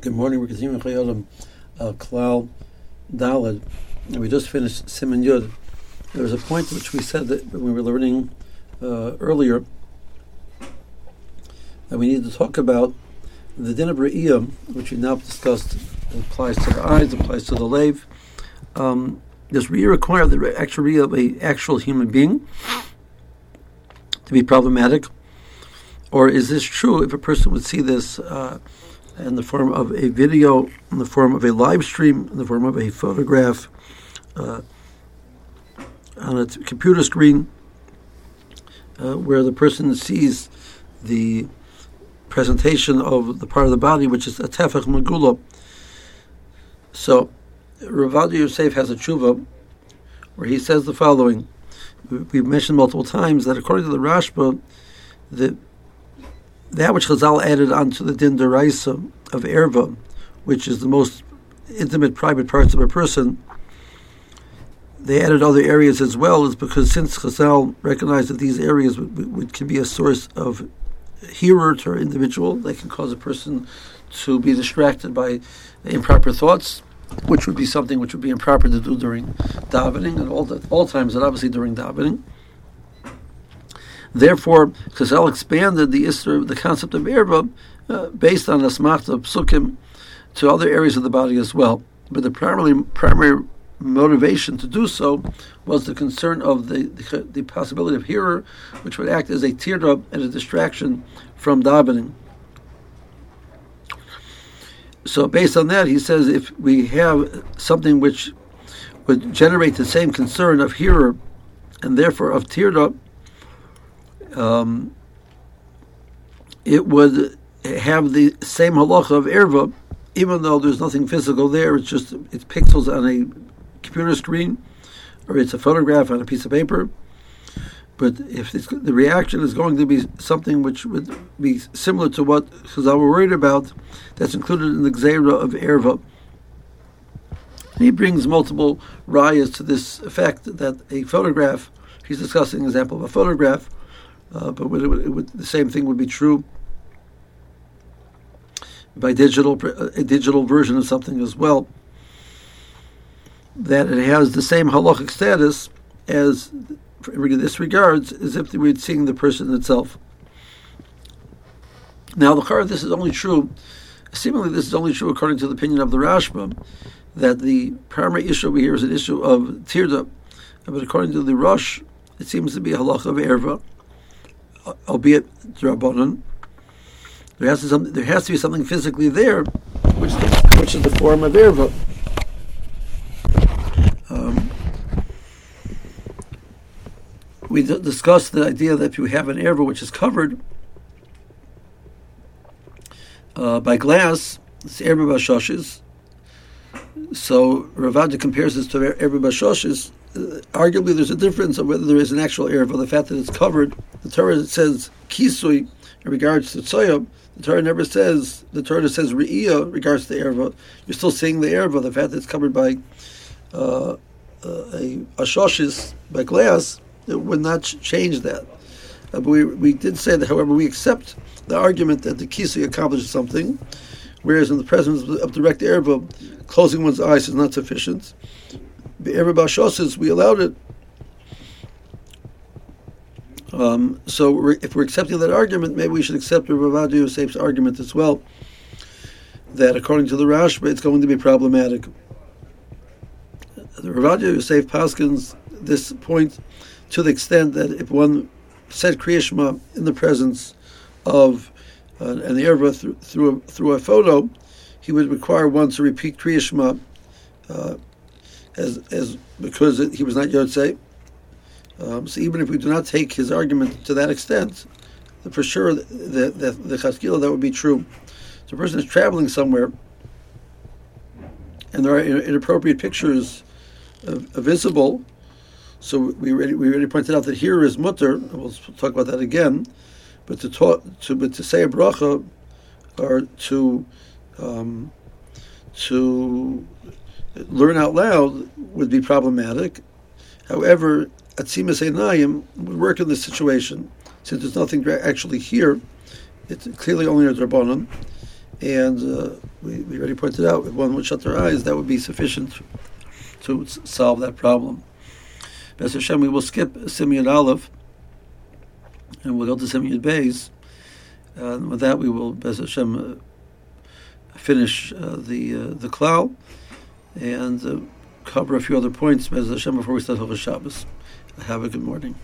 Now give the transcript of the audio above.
Good morning. We're continuing Chayei Adam uh, Klal Daled. And we just finished Siman Yud. There was a point which we said that when we were learning uh, earlier that we need to talk about the din of Re'iyah, which we now discussed. Applies to the eyes, applies to the lave. Um, does Re'iyah require the actual Re'iyah of an actual human being to be problematic? Or is this true if a person would see this uh, in the form of a video, in the form of a live stream, in the form of a photograph uh, on a t- computer screen, uh, where the person sees the presentation of the part of the body which is a tefach megula. So, Rav Ovadia Yosef has a tshuva where he says the following. We've mentioned multiple times that according to the Rashba, the that which Chazal added onto the din deraisa of erva, which is the most intimate, private parts of a person, they added other areas as well, is because since Chazal recognized that these areas would, would, can be a source of hirhur to an individual, they can cause a person to be distracted by improper thoughts, which would be something which would be improper to do during davening and all the, all times, and obviously during davening. Therefore, Chazal expanded the Isra, the concept of erva, uh, based on the smachta of psukim to other areas of the body as well. But the primary primary motivation to do so was the concern of the, the, the possibility of hirhur, which would act as a tirda and a distraction from davening. So, based on that, he says if we have something which would generate the same concern of hirhur and therefore of tirda, um, it would have the same halacha of erva, even though there's nothing physical there. It's just it's pixels on a computer screen, or it's a photograph on a piece of paper. But if the reaction is going to be something which would be similar to what Chazal were worried about, that's included in the Gzeira of Erva. He brings multiple rayas to this effect that a photograph, he's discussing an example of a photograph, uh, but it would, would, the same thing would be true by digital a digital version of something as well. That it has the same halachic status as this regards as if we'd seeing the person itself. Now, the car, this is only true. Seemingly, this is only true according to the opinion of the Rashba, that the primary issue over here is an issue of tirda, but according to the Rosh, it seems to be a halacha of erva, albeit drabonon. There has to there has to be something physically there, which which is the form of erva. Um, we d- discussed the idea that if you have an erva which is covered uh, by glass, it's erva bashoshes. So Rav Ovadia compares this to erva bashoshes. Uh, arguably, there's a difference of whether there is an actual erva, the fact that it's covered. The Torah says kisui in regards to tzoyab. The Torah never says the Torah says re'iyah regards to the erva. You're still seeing the erva, the fact that it's covered by uh, uh, a ashoshes by glass. It would not change that. Uh, but we, we did say that, however, we accept the argument that the kisui accomplishes something, whereas in the presence of direct erva, closing one's eyes is not sufficient. The erva bashoshes, we allowed it um, so we're, if we're accepting that argument, maybe we should accept Rav Yosef's argument as well, that according to the Rashba, it's going to be problematic. The Yosef Paskins this point to the extent that if one said Kriyashma in the presence of uh, an Erva through, through, a, through a photo, he would require one to repeat Kriyashma uh, as, as because he was not Yotzei um, so even if we do not take his argument to that extent, for sure the the, the chaskila that would be true. So a person is traveling somewhere, and there are inappropriate pictures uh, visible. So we already, we already pointed out that here is mutter. We'll talk about that again. But to talk to but to say a bracha or to um, to learn out loud would be problematic. However, Atzimas Einayim would work in this situation, since there's nothing actually here. It's clearly only a Drabonim, And uh, we, we already pointed out if one would shut their eyes, that would be sufficient to solve that problem. B'ez Hashem, we will skip Siman Aleph and we'll go to Siman Bays. And with that, we will, B'ez Hashem, uh, finish uh, the uh, the Klal and uh, cover a few other points, B'ez Hashem, before we start Hilchos Shabbos. Have a good morning.